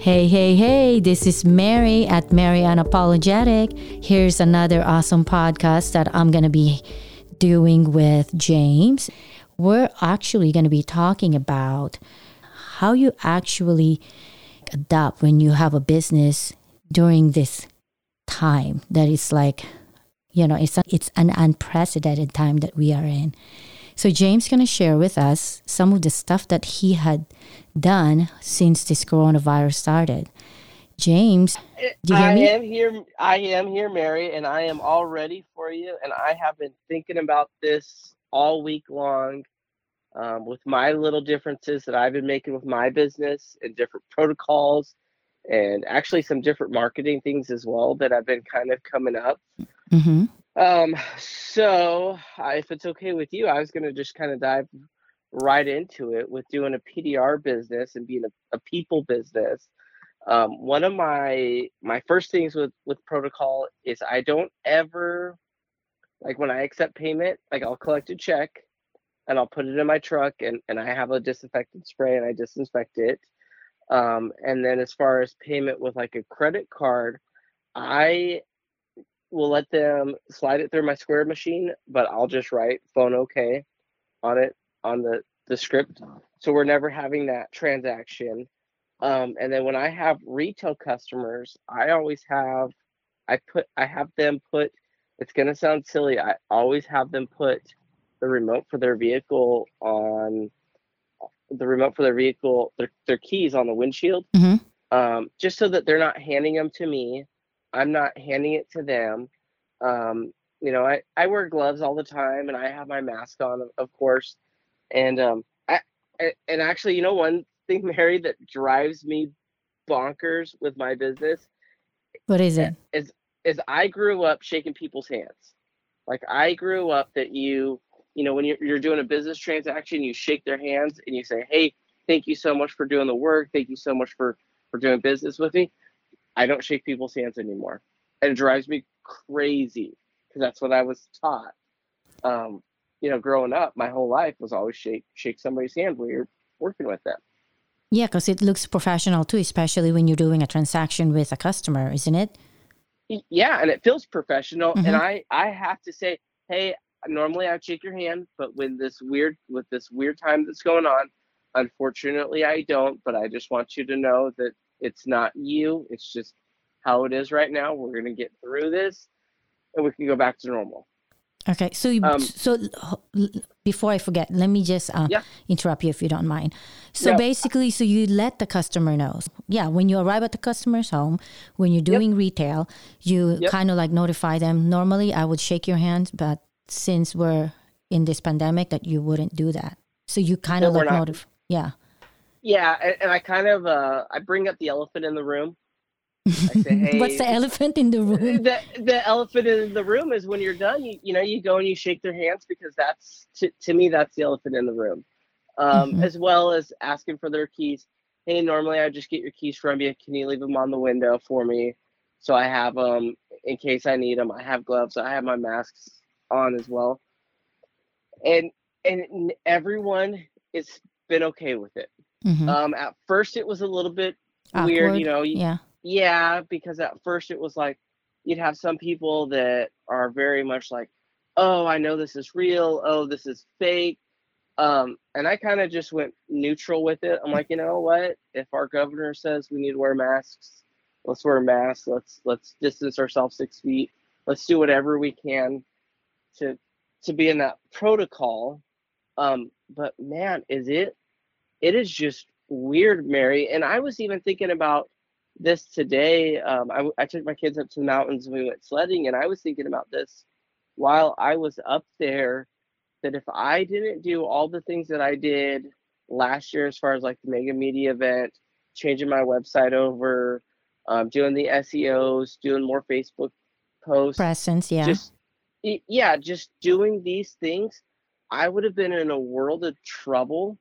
Hey, hey, hey, this is Mary at Mary Unapologetic. Here's another awesome podcast that I'm going to be doing with James. We're actually going to be talking about how you actually adapt when you have a business during this time that is like, you know, it's, it's an unprecedented time that we are in. So James going to share with us some of the stuff that he had done since this coronavirus started. James, do you hear I me? am here. I am here, Mary, and I am all ready for you. And I have been thinking about this all week long, um, with my little differences that I've been making with my business and different protocols, and actually some different marketing things as well that I've been kind of coming up. Mm-hmm. Um, so if it's okay with you, I was gonna just kind of dive right into it with doing a PDR business and being a, a people business. Um, one of my my first things with with protocol is I don't ever like when I accept payment, like I'll collect a check and I'll put it in my truck and, and I have a disinfectant spray and I disinfect it. Um, and then as far as payment with like a credit card, I will let them slide it through my Square machine, but I'll just write phone okay on it on the the script. So we're never having that transaction. Um, and then when I have retail customers, I always have I put I have them put it's gonna sound silly, I always have them put the remote for their vehicle on the remote for their vehicle their, their keys on the windshield Mhm. um, just so that they're not handing them to me i'm not handing it to them um, you know I, I wear gloves all the time and i have my mask on of, course and um, I, I and actually you know one thing mary that drives me bonkers with my business What is it? is is I grew up shaking people's hands. Like I grew up that you, you know, when you're, you're doing a business transaction, you shake their hands and you say, "Hey, thank you so much for doing the work. Thank you so much for for doing business with me." I don't shake people's hands anymore, and it drives me crazy because that's what I was taught. Um, you know, growing up, my whole life was always shake shake somebody's hand when you're working with them. Yeah, because it looks professional too, especially when you're doing a transaction with a customer, isn't it? Yeah and it feels professional Mhm. and i i have to say hey normally i'd shake your hand but when this weird with this weird time that's going on unfortunately i don't but i just want you to know that it's not you it's just how it is right now we're going to get through this and we can go back to normal Okay, so you, Um, so before I forget, let me just uh, Yeah. interrupt you if you don't mind. So Yeah. basically, so you let the customer know. Yeah, when you arrive at the customer's home, when you're doing retail, you Yep. kind of like notify them. Normally, I would shake your hand, but since we're in this pandemic, that you wouldn't do that. So you kind of like not. notify. Yeah. Yeah and, and i kind of uh i bring up the elephant in the room. Say, What's the elephant in the room? the the elephant in the room is when you're done you, you know you go and you shake their hands because that's to, to me that's the elephant in the room. Um, Mhm. as well as asking for their keys. Hey normally i just get your keys from you. Can you leave them on the window for me? So i have them in case i need them i have gloves. I have my masks on as well. And and everyone has been okay with it Mhm. um, at first it was a little bit weird you know Yeah. yeah, because at first it was like you'd have some people that are very much like, "Oh, I know this is real. Oh, this is fake." Um, and I kind of just went neutral with it. I'm like, you know what? If our governor says we need to wear masks, let's wear masks. Let's let's distance ourselves six feet. Let's do whatever we can to to be in that protocol. Um, but man, is it it is just weird, Mary. And I was even thinking about this today. Um, I, I took my kids up to the mountains and we went sledding, and I was thinking about this while I was up there. That if I didn't do all the things that I did last year, as far as like the mega media event, changing my website over, um, doing the SEOs, doing more Facebook posts, Presence. Yeah. just yeah, just doing these things, I would have been in a world of trouble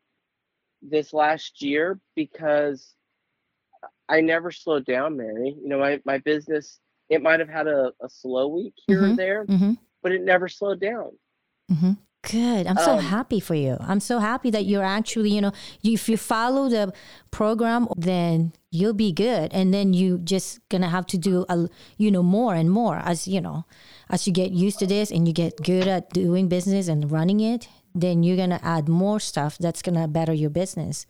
this last year because I never slowed down, Mary. You know, my, my business, it might have had a, a slow week here or Mhm. there, mm-hmm. but it never slowed down. Mm-hmm. Good. I'm so Um, happy for you. I'm so happy that you're actually, you know, if you follow the program, then you'll be good and then you just gonna have to do a you know more and more as you know as you get used to this and you get good at doing business and running it then you're gonna add more stuff that's gonna better your business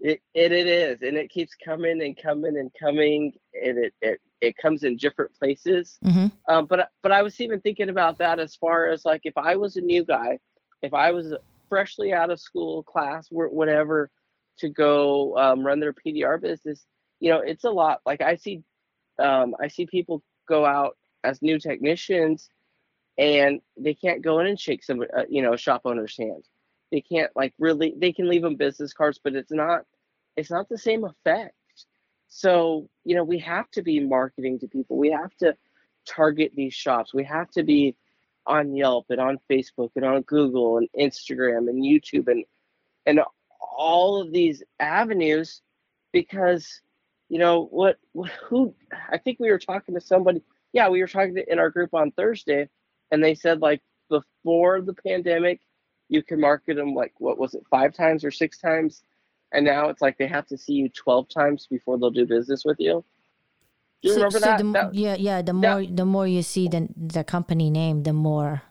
it, it, it is and it keeps coming and coming and coming and it it, it comes in different places mm-hmm. um, but but i was even thinking about that as far as like if i was a new guy if i was freshly out of school class whatever to go um, run their PDR business, you know, it's a lot. Like I see, um, I see people go out as new technicians, and they can't go in and shake some, uh, you know, shop owner's hand. They can't like really. They can leave them business cards, but it's not, it's not the same effect. So you know, we have to be marketing to people. We have to target these shops. We have to be on Yelp and on Facebook and on Google and Instagram and YouTube and and all of these avenues because you know what, who i think we were talking to somebody yeah we were talking to, in our group on thursday and they said like before the pandemic you can market them like what was it five times or six times and now it's like they have to see you 12 times before they'll do business with you do you so, remember so that? The, that? yeah yeah the more the more you see the, the company name the more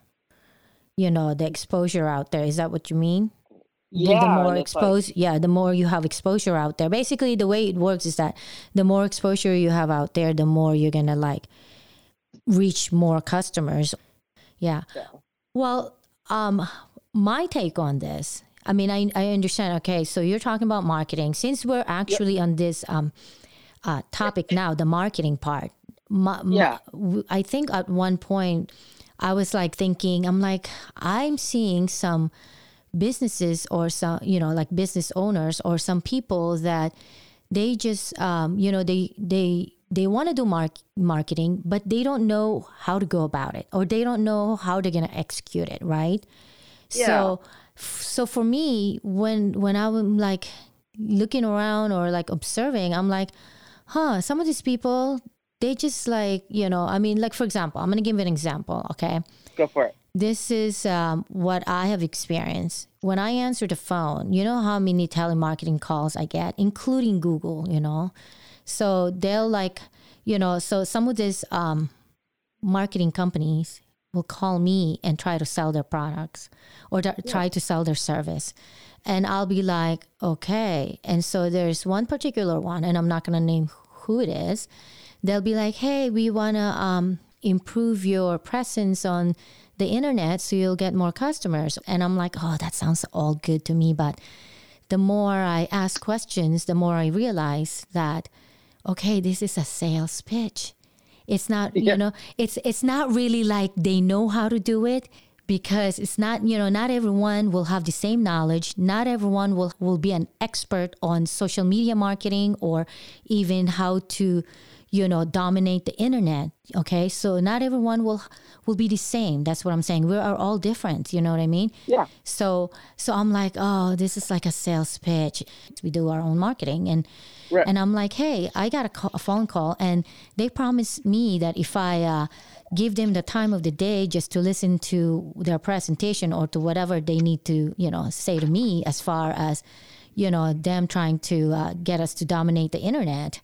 you know the exposure out there is that what you mean yeah, the more exposed like, yeah the more you have exposure out there basically the way it works is that the more exposure you have out there the more you're gonna like reach more customers yeah, yeah. well um my take on this i mean I, I understand okay so you're talking about marketing since we're actually yep. on this um uh, topic now the marketing part my, yeah my, i think at one point i was like thinking i'm like i'm seeing some businesses or some you know like business owners or some people that they just um, you know they they they want to do mark- marketing but they don't know how to go about it or they don't know how they're going to execute it right yeah. so so for me when when i'm like looking around or like observing i'm like huh some of these people they just like you know i mean like for example i'm going to give you an example okay go for it this is um, what I have experienced. When I answer the phone, you know how many telemarketing calls I get, including Google, you know? So they'll like, you know, so some of these um, marketing companies will call me and try to sell their products or th- yeah. try to sell their service. And I'll be like, okay. And so there's one particular one, and I'm not going to name who it is. They'll be like, hey, we want to um, improve your presence on the internet so you'll get more customers. And I'm like, oh, that sounds all good to me. But the more I ask questions, the more I realize that, okay, this is a sales pitch. It's not, yeah. you know, it's it's not really like they know how to do it because it's not, you know, not everyone will have the same knowledge. Not everyone will, will be an expert on social media marketing or even how to you know dominate the internet okay? So not everyone will will be the same. That's what i'm saying. We are all different you know what i mean? Yeah. So so i'm like oh this is like a sales pitch. We do our own marketing and right. and i'm like hey i got a, call, a, phone call and they promised me that if i uh, give them the time of the day just to listen to their presentation or to whatever they need to you know say to me as far as you know them trying to uh, get us to dominate the internet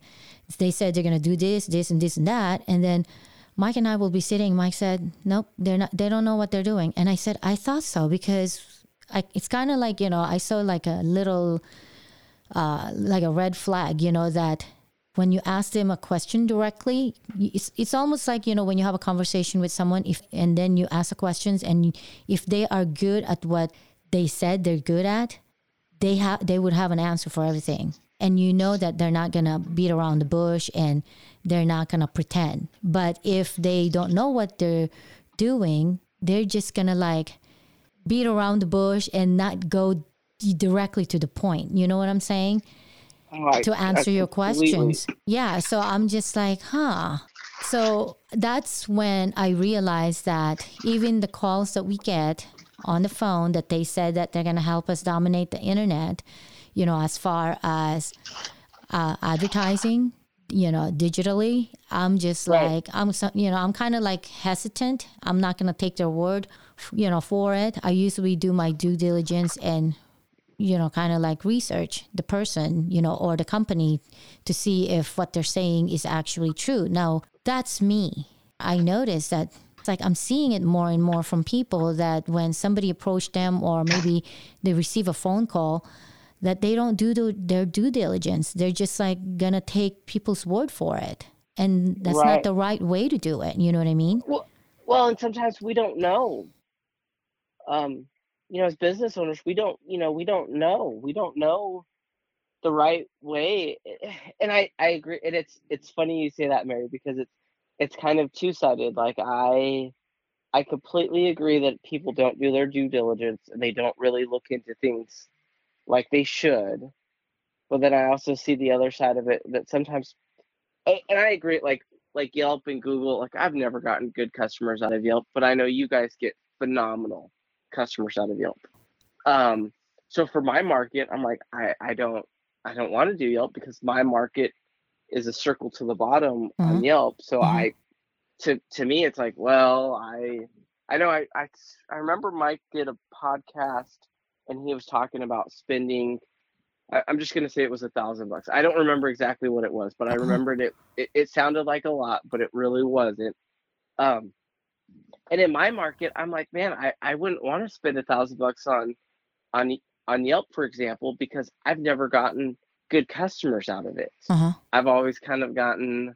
they said they're going to do this, this, and this and that, and then Mike and I will be sitting. Mike said, "Nope, they're not. They don't know what they're doing." And I said, "I thought so because I, it's kind of like you know I saw like a little, uh, like a red flag. You know that when you ask them a question directly, it's it's almost like you know when you have a conversation with someone, if and then you ask the questions, and if they are good at what they said they're good at, they have they would have an answer for everything and you know that they're not going to beat around the bush and they're not going to pretend. But if they don't know what they're doing, they're just going to like beat around the bush and not go directly to the point. You know what I'm saying? Oh, to answer your questions. Yeah. So I'm just like, huh. So that's when I realized that even the calls that we get on the phone that they said that they're going to help us dominate the internet, you know, as far as uh, advertising, you know, digitally, I'm just right. like, I'm, so, you know, I'm kind of like hesitant. I'm not going to take their word, you know, for it. I usually do my due diligence and you know, kind of like research the person, you know, or the company to see if what they're saying is actually true. Now, that's me. I noticed that it's like I'm seeing it more and more from people that when somebody approached them or maybe they receive a phone call, that they don't do the, their due diligence. They're just like gonna take people's word for it, and that's Right. not the right way to do it. You know what I mean? Well, well, and sometimes we don't know. Um, you know, as business owners, we don't, you know, we don't know. We don't know the right way. And I, I agree. And it's, it's funny you say that, Mary, because it's, it's kind of two-sided. Like I, I completely agree that people don't do their due diligence and they don't really look into things like they should. But then I also see the other side of it that sometimes, and I agree, like like Yelp and Google, like I've never gotten good customers out of Yelp, but I know you guys get phenomenal customers out of Yelp. Um, so for my market, I'm like, I, I don't I don't want to do Yelp because my market is a circle to the bottom on Mhm. Yelp. So Mhm. I to to me it's like, well, I I know I, I I remember Mike did a podcast and he was talking about spending I, I'm just gonna say it was a thousand bucks. I don't remember exactly what it was, but I Uh-huh. remembered it, it. It sounded like a lot, but it really wasn't. Um, and in my market, I'm like, man, I, I wouldn't want to spend a thousand bucks on on on Yelp, for example, because I've never gotten good customers out of it. Uh huh. I've always kind of gotten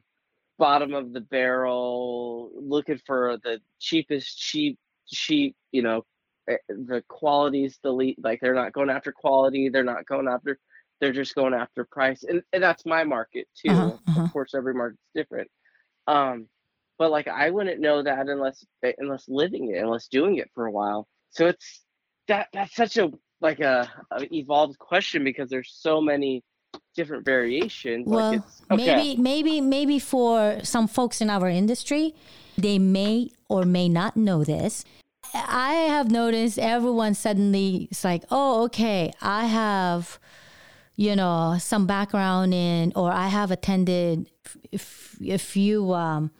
bottom of the barrel, looking for the cheapest cheap cheap, you know, the quality's the lead like they're not going after quality, they're not going after they're just going after price. And, and that's my market too. Uh-huh, uh-huh. Of course every market's different. Um but like I wouldn't know that unless eh, unless living it, unless doing it for a while. So it's that that's such a like a, a evolved question because there's so many different variations. Well, like it's okay. maybe maybe maybe for some folks in our industry, they may or may not know this. I have noticed everyone suddenly it's like, oh, okay, I have, you know, some background in, or I have attended f- a few um,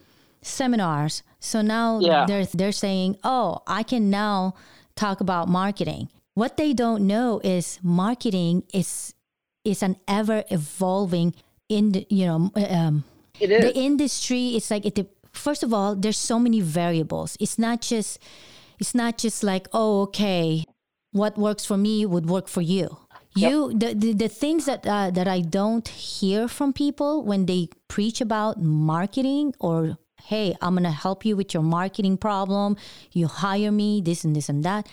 seminars. So now Yeah. they're they're saying, oh, I can now talk about marketing. What they don't know is marketing is is an ever evolving in you know um, it is. the industry it's like it first of all there's so many variables it's not just it's not just like oh okay what works for me would work for you. You the, the, the things that uh, that i don't hear from people when they preach about marketing or hey i'm gonna help you with your marketing problem. You hire me this and this and that.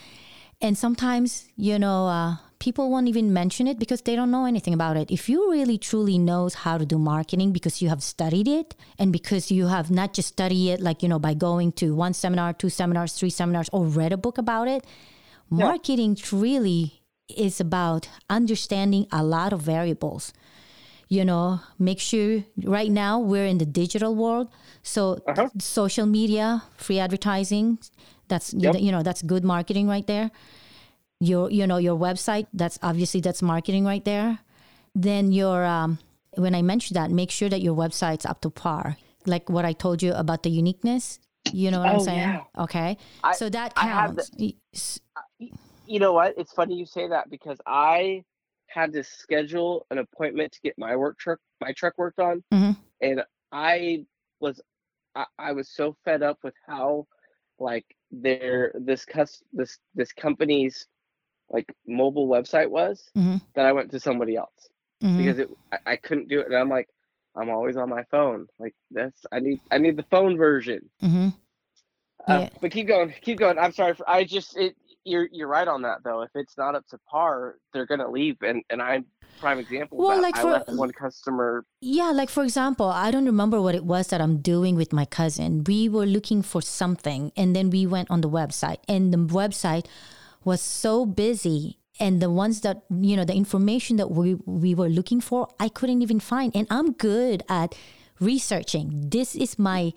And sometimes you know uh, people won't even mention it because they don't know anything about it if you really truly knows how to do marketing because you have studied it and because you have not just studied it like you know by going to one seminar two seminars three seminars or read a book about it marketing really is about understanding a lot of variables you know make sure right now we're in the digital world so Uh-huh. social media free advertising that's Yep. you know that's good marketing right there your you know your website that's obviously that's marketing right there then your um, when i mentioned that make sure that your website's up to par like what i told you about the uniqueness you know what i'm Oh, saying yeah. okay I- so that counts s- you know what? It's funny you say that because I had to schedule an appointment to get my work truck my truck worked on, Mhm. and I was I, I was so fed up with how like their this cus this this company's like mobile website was Mhm. that I went to somebody else mhm. because it I, I couldn't do it and I'm like I'm always on my phone like this, I need I need the phone version Mhm. uh, but keep going, keep going. I'm sorry for I just it. You're you're right on that though. If it's not up to par, they're gonna leave, and and I'm prime example. Well, like I for- one customer. Yeah, like for example, I don't remember what it was that I'm doing with my cousin. We were looking for something and then we went on the website and the website was so busy and the ones that you know the information that we we were looking for I couldn't even find and I'm good at researching. This is my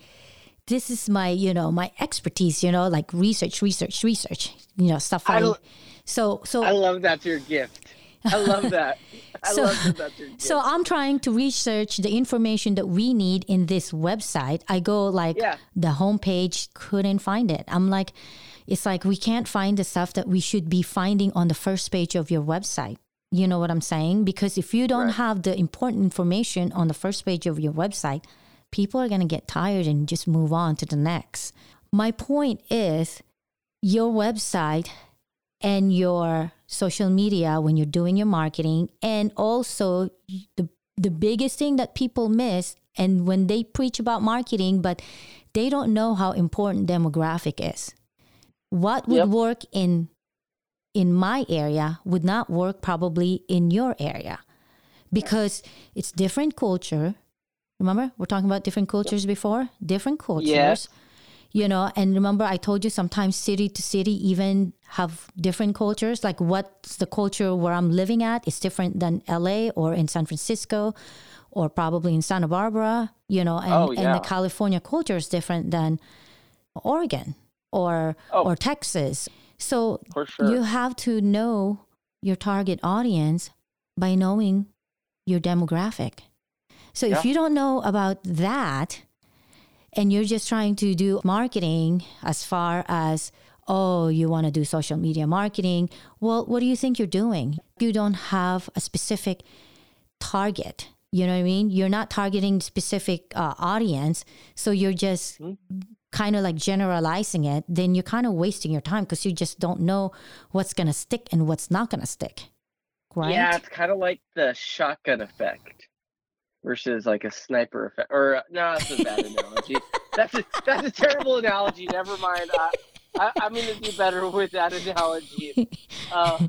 this is my you know my expertise, you know, like research, research, research, you know, stuff I like l- so so I love that's your gift. I love that. I So- love that that's your gift. So I'm trying to research the information that we need in this website. I go like Yeah. the homepage, couldn't find it. I'm like, it's like we can't find the stuff that we should be finding on the first page of your website. You know what I'm saying? Because if you don't Right. have the important information on the first page of your website, people are going to get tired and just move on to the next. My point is your website and your social media when you're doing your marketing and also the the biggest thing that people miss and when they preach about marketing but they don't know how important demographic is. What would Yep. work in in my area would not work probably in your area because it's different culture. Remember, we're talking about different cultures before? Different cultures. Yes. You know, and remember I told you sometimes city to city even have different cultures. Like what's the culture where I'm living at is different than LA or in San Francisco or probably in Santa Barbara, you know, and, Oh, and the California culture is different than Oregon or Oh. or Texas. So sure. you have to know your target audience by knowing your demographic. So Yeah. if you don't know about that and you're just trying to do marketing as far as oh you want to do social media marketing, well what do you think you're doing? You don't have a specific target. You know what I mean? You're not targeting specific uh, audience, so you're just kind of like generalizing it. Then you're kind of wasting your time because you just don't know what's gonna stick and what's not gonna stick, right? Yeah, it's kind of like the shotgun effect versus like a sniper effect. Or no, that's a bad analogy. That's a that's a terrible analogy. Never mind. I, I, I'm gonna do better with that analogy. Um,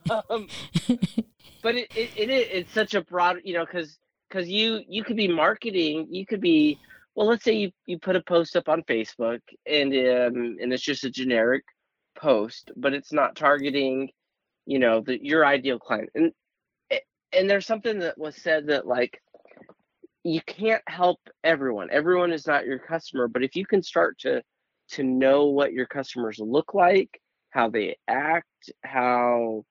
but it, it, it it's such a broad, you know, because because you you could be marketing, you could be well. Let's say you you put a post up on Facebook and um and it's just a generic post, but it's not targeting, you know, the your ideal client. And and there's something that was said that like you can't help everyone everyone is not your customer but if you can start to to know what your customers look like how they act how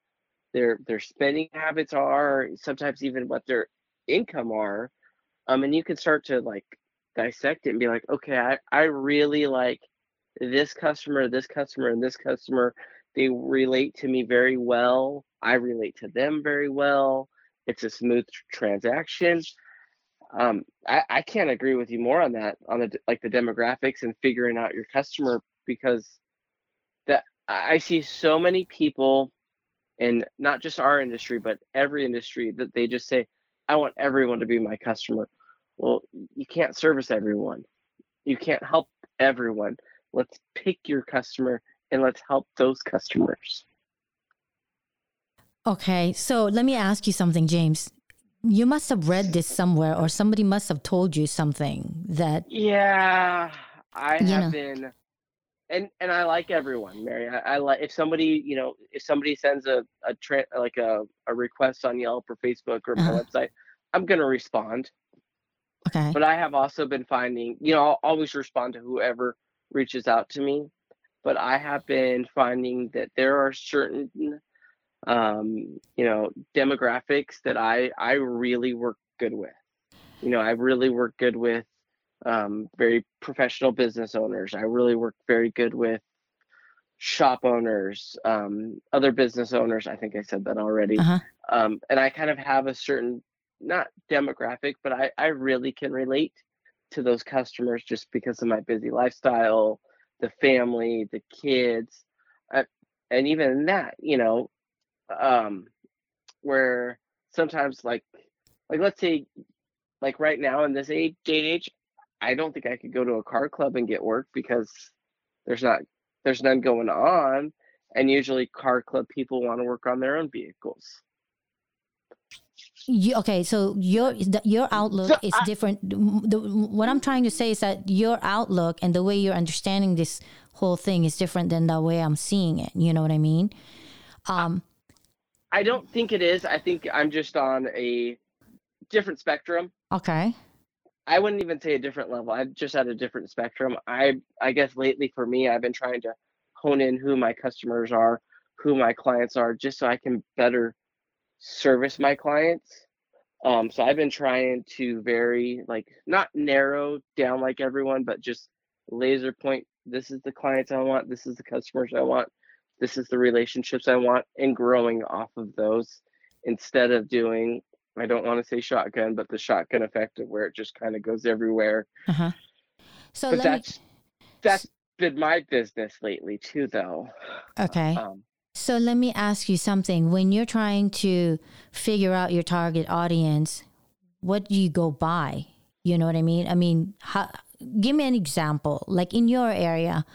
their their spending habits are sometimes even what their income are um and you can start to like dissect it and be like okay i i really like this customer this customer and this customer. They relate to me very well. I relate to them very well. It's a smooth transaction. Um I, I can't agree with you more on that on the like the demographics and figuring out your customer because that i I see so many people in not just our industry but every industry that they just say i want everyone to be my customer well you can't service everyone you can't help everyone let's pick your customer and let's help those customers Okay, so let me ask you something, James. You must have read this somewhere, or somebody must have told you something that Yeah, I have know. been, and and I like everyone, Mary. I, I like if somebody, you know, if somebody sends a a tra- like a a request on Yelp or Facebook or my Uh-huh. website, I'm gonna respond. Okay, But I have also been finding, you know, I'll always respond to whoever reaches out to me. But I have been finding that there are certain, um, you know, demographics that I I really work good with. You know, I really work good with um, very professional business owners. I really work very good with shop owners, um, other business owners. I think I said that already. uh-huh. Um, and I kind of have a certain, not demographic, but I, I really can relate to those customers just because of my busy lifestyle, the family, the kids, uh, and even that, you know, um, where sometimes like, like let's say, like right now in this age, day and age, I don't think I could go to a car club and get work because there's not, there's none going on, and usually car club people want to work on their own vehicles. You, okay, so your your outlook So is I- different. The, what I'm trying to say is that your outlook and the way you're understanding this whole thing is different than the way I'm seeing it. You know what I mean? Um, I don't think it is. I think I'm just on a different spectrum. okay, I wouldn't even say a different level. I'm just at a different spectrum. I I guess lately for me, I've been trying to hone in who my customers are, who my clients are, just so I can better service my clients. Um, so I've been trying to very like not narrow down like everyone, but just laser point. This is the clients I want. This is the customers I want. This is the relationships I want, and growing off of those, instead of doing I don't want to say shotgun, but the shotgun effect of where it just kind of goes everywhere. Uh-huh. So but that's me that's been my business lately too, though. Okay. Um, So let me ask you something. When you're trying to figure out your target audience, what do you go by? You know what I mean? I mean, how, give me an example. Like in your area,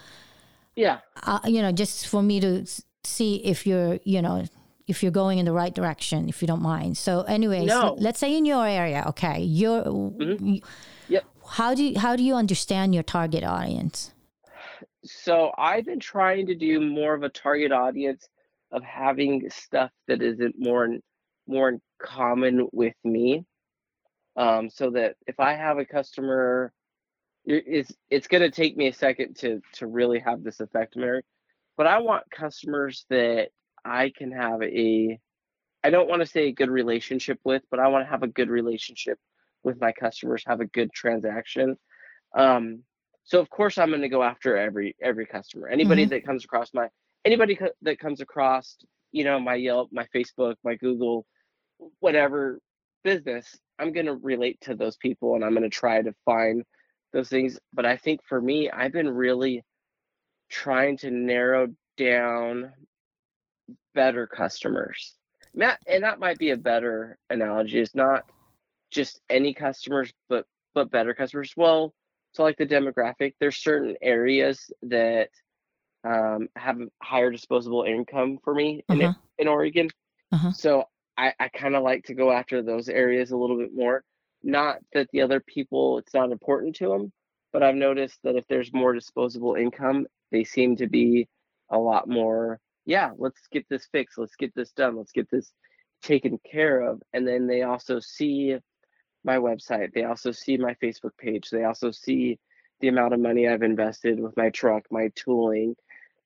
yeah, uh, you know, just for me to see if you're, you know, if you're going in the right direction, if you don't mind. So, anyways, No. let's say in your area, okay, you're. Mhm. Yep. How do you, how do you understand your target audience? So I've been trying to do more of a target audience of having stuff that isn't more in, more in common with me. Um, so that if I have a customer, it's it's going to take me a second to to really have this effect, Mary. But I want customers that I can have a, I don't want to say a good relationship with, but I want to have a good relationship with my customers, have a good transaction. Um, so of course I'm going to go after every every customer. Anybody mm-hmm. that comes across my anybody co- that comes across, you know, my Yelp, my Facebook, my Google, whatever business, I'm going to relate to those people and I'm going to try to find those things. But I think for me, I've been really trying to narrow down better customers. Matt, and that might be a better analogy. It's not just any customers, but but better customers. Well, so like the demographic, there's certain areas that um, have higher disposable income for me in Uh-huh. in Oregon. Uh-huh. So I, I kind of like to go after those areas a little bit more. Not that the other people it's not important to them, but I've noticed that if there's more disposable income, they seem to be a lot more. Yeah, let's get this fixed. Let's get this done. Let's get this taken care of. And then they also see my website. They also see my Facebook page. They also see the amount of money I've invested with my truck, my tooling,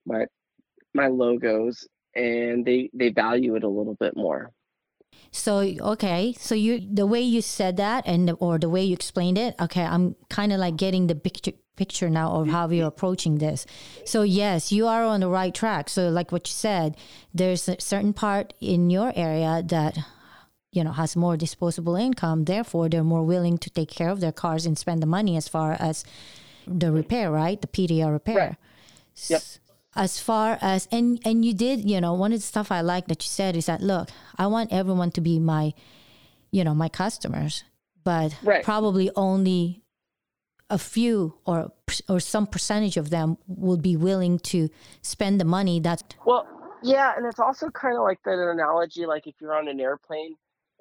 my my logos, and they they value it a little bit more. So okay, so you the way you said that and or the way you explained it, okay, I'm kind of like getting the picture picture now of how you're approaching this. So yes, you are on the right track. So like what you said, there's a certain part in your area that you know has more disposable income, therefore they're more willing to take care of their cars and spend the money as far as the repair, right? The PDR repair. Right. Yep. As far as and and you did you know one of the stuff i like that you said is that look i want everyone to be my you know my customers but Right. probably only a few or or some percentage of them will be willing to spend the money that Well, yeah, and it's also kind of like that analogy like if you're on an airplane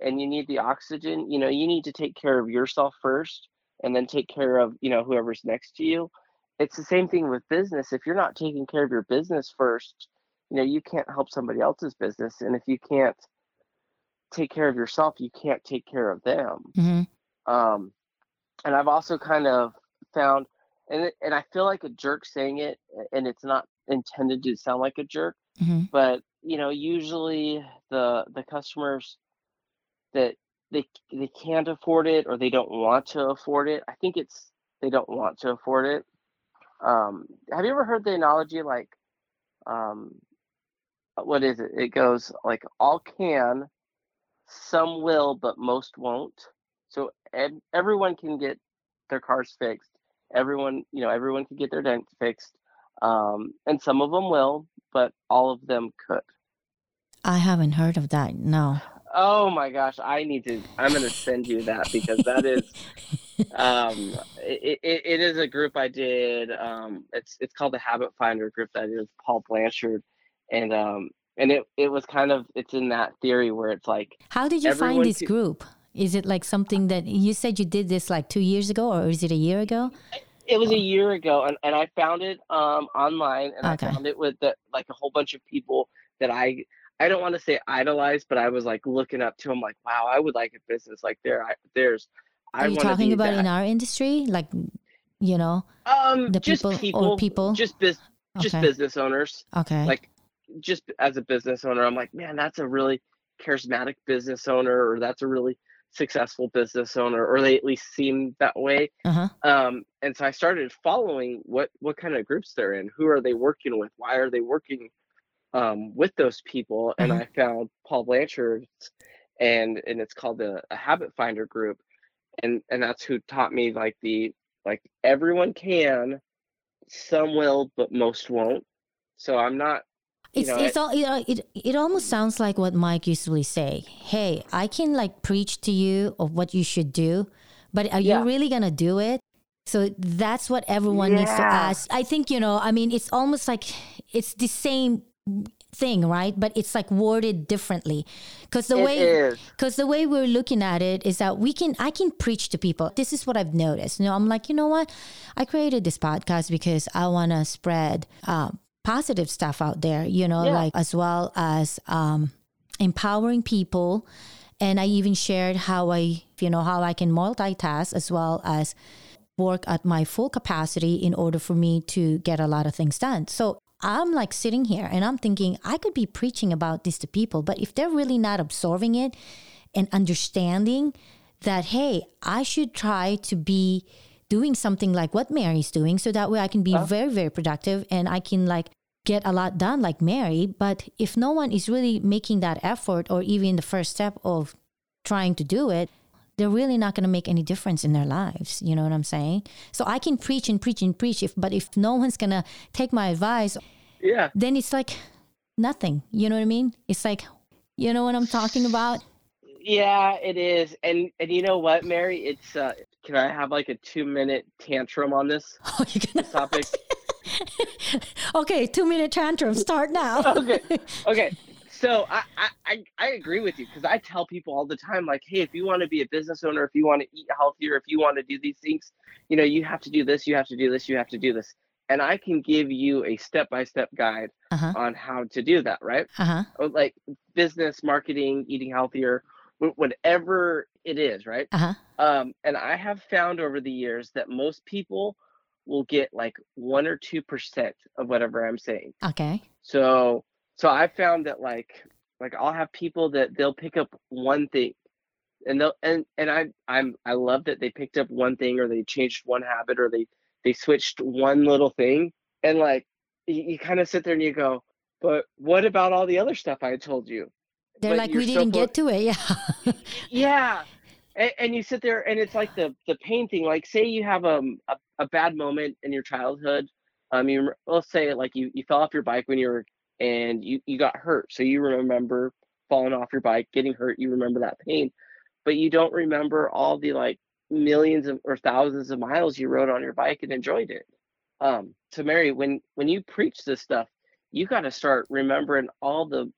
and you need the oxygen, you know, you need to take care of yourself first and then take care of, you know, whoever's next to you. It's the same thing with business. If you're not taking care of your business first, you know, you can't help somebody else's business and if you can't take care of yourself, you can't take care of them. Mhm. Um, and I've also kind of found, and it, and I feel like a jerk saying it, and it's not intended to sound like a jerk, Mhm. but you know, usually the the customers that they they can't afford it or they don't want to afford it. I think it's they don't want to afford it. Um, have you ever heard the analogy like, um, what is it? It goes like all can, some will, but most won't. So ev- everyone can get their cars fixed. Everyone, you know, everyone can get their dent fixed. Um, and some of them will, but all of them could. i haven't heard of that no Oh my gosh, I need to. I'm going to send you that because that is, um, it, it, it is a group I did. Um, it's it's called the Habit Finder group that is Paul Blanchard, and um, and it it was kind of it's in that theory where it's like how did you find this group is it like something that you said you did this like two years ago or is it a year ago it was a year ago, and, and I found it um online, and Okay. I found it with the, like a whole bunch of people that I I don't want to say idolized, but I was like looking up to him, like, wow, I would like a business like there. I, there's, I are you talking about that. in our industry like you know um the just people or people, people? just biz, just business owners. okay Like just as a business owner, I'm like, man, that's a really charismatic business owner, or that's a really successful business owner, or they at least seem that way. uh-huh um, and so I started following what what kind of groups they're in. Who are they working with? Why are they working um, with those people, and Mhm. I found Paul Blanchard, and and it's called a, a Habit Finder group, and and that's who taught me like the like everyone can, some will, but most won't. So I'm not. It's know, it's all you know, it it almost sounds like what Mike usually say. Hey, I can like preach to you of what you should do, but are Yeah. you really gonna do it? So that's what everyone needs to ask. I think you know. I mean, it's almost like it's the same thing, right? But it's like worded differently, because the It way because the way we're looking at it is that we can i can preach to people. This is what i've noticed. You know i'm like you know what? I created this podcast because i want to spread um, positive stuff out there you know Yeah. like as well as um, empowering people. And i even shared how i you know how i can multitask as well as work at my full capacity in order for me to get a lot of things done. So I'm like sitting here and I'm thinking I could be preaching about this to people, but if they're really not absorbing it and understanding that, hey, I should try to be doing something like what Mary's doing so that way I can be uh-huh. very, very productive and I can like get a lot done like Mary. But if no one is really making that effort or even the first step of trying to do it, they're really not going to make any difference in their lives. You know what I'm saying? So I can preach and preach and preach, if, but if no one's going to take my advice, Yeah. then it's like nothing. You know what I mean? It's like, you know what I'm talking about? Yeah, it is. And and you know what, Mary? It's uh can I have like a two minute tantrum on this Oh, you're gonna, topic? okay, two minute tantrum. Start now. okay. Okay. So I, I, I- agree with you because I tell people all the time, like, hey, if you want to be a business owner, if you want to eat healthier, if you want to do these things, you know, you have to do this, you have to do this, you have to do this. And I can give you a step by step guide Uh-huh. on how to do that, right? Uh huh. Like business, marketing, eating healthier, whatever it is, right? Uh huh. Um, and I have found over the years that most people will get like one or two percent of whatever I'm saying. Okay. So so I found that like like I'll have people that they'll pick up one thing and they'll and and I I'm I love that they picked up one thing or they changed one habit or they they switched one little thing and like you, you kind of sit there and you go, but what about all the other stuff I told you? They're But like, we didn't get to it. Yeah. yeah and, and you sit there and it's like the the pain thing like say you have um, a, a bad moment in your childhood um you let's say like you, you fell off your bike when you were and you, you got hurt so you remember falling off your bike getting hurt you remember that pain but you don't remember all the like millions of, or thousands of miles you rode on your bike and enjoyed it um so mary when when you preach this stuff you got to start remembering all the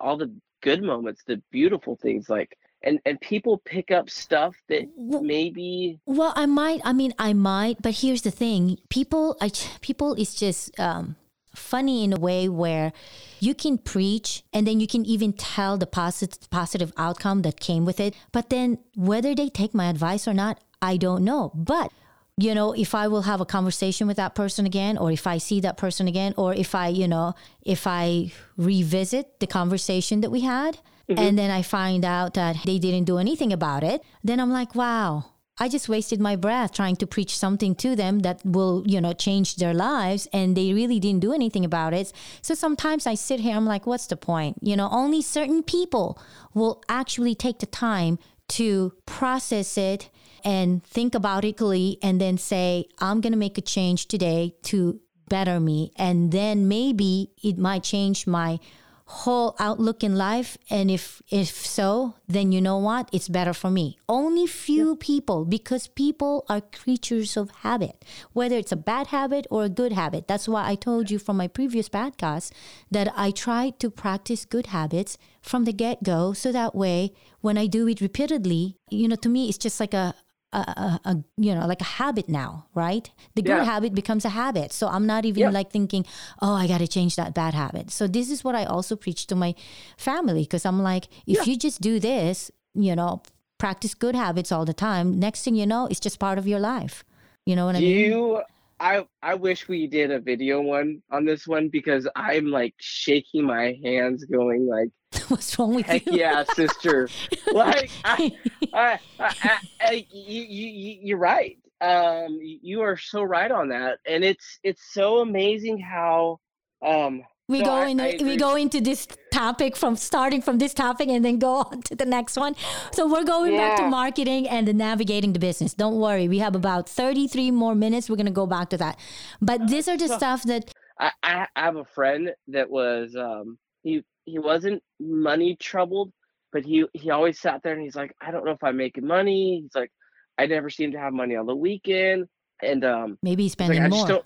all the good moments the beautiful things like and and people pick up stuff that Well- maybe Well, I might. I mean, I might. But here's the thing: people, I, people is just um, funny in a way where you can preach, and then you can even tell the positive positive outcome that came with it. But then whether they take my advice or not, I don't know. But you know, if I will have a conversation with that person again, or if I see that person again, or if I, you know, if I revisit the conversation that we had, mm-hmm. and then I find out that they didn't do anything about it, then I'm like, wow, I just wasted my breath trying to preach something to them that will, you know, change their lives and they really didn't do anything about it. So sometimes I sit here, I'm like, what's the point? You know, only certain people will actually take the time to process it and think about it and then say, I'm going to make a change today to better me. And then maybe it might change my whole outlook in life and if if so then you know what? It's better for me. Only few people because people are creatures of habit whether it's a bad habit or a good habit. That's why i told you from my previous podcast that i try to practice good habits from the get-go so that way when i do it repeatedly you know to me it's just like a a, a, a you know like a habit now right? The good Yeah. habit becomes a habit. So i'm not even Yeah. like thinking oh i got to change that bad habit. So this is what i also preach to my family because i'm like if you just do this you know practice good habits all the time next thing you know it's just part of your life. You know what i mean? you i i wish we did a video one on this one because i'm like shaking my hands going like what's wrong with heck you? yeah sister. Like I, I, I, I, you, you, you- you're right. Um, you are so right on that, and it's it's so amazing how um we No, go I- in I we go into this topic from starting from this topic and then go on to the next one. So we're going back to marketing and the navigating the business. Don't worry we have about 33 more minutes. We're going to go back to that. But these are the So- stuff that I, I I have a friend that was um he he wasn't money troubled, but he he always sat there and he's like, I don't know if I'm making money. He's like, I never seem to have money on the weekend, and um, maybe he's he's like, spending more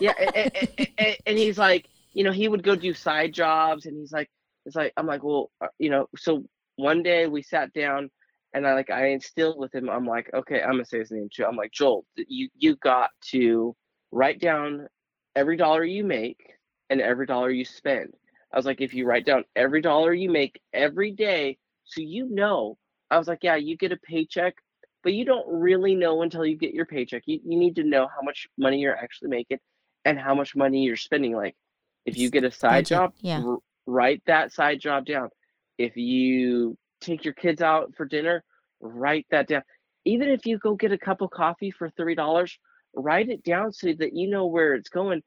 yeah, and, and, and, and he's like, you know, he would go do side jobs, and he's like, it's like I'm like, well, uh, you know, so one day we sat down. And I like I instilled with him. I'm like, okay, I'm gonna say his name too. I'm like, Joel, you you got to write down every dollar you make and every dollar you spend. I was like, if you write down every dollar you make every day, so you know, I was like, yeah, you get a paycheck, but you don't really know until you get your paycheck. You, you need to know how much money you're actually making and how much money you're spending. Like, if you get a side budget, job, yeah. r- write that side job down. If you take your kids out for dinner, write that down. Even if you go get a cup of coffee for $3, write it down so that you know where it's going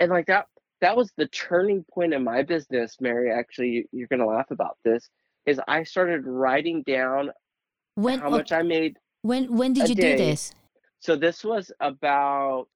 and like that that was the turning point in my business mary actually you- you're going to laugh about this is i started writing down when how much i made when when did you day. do this? So this was about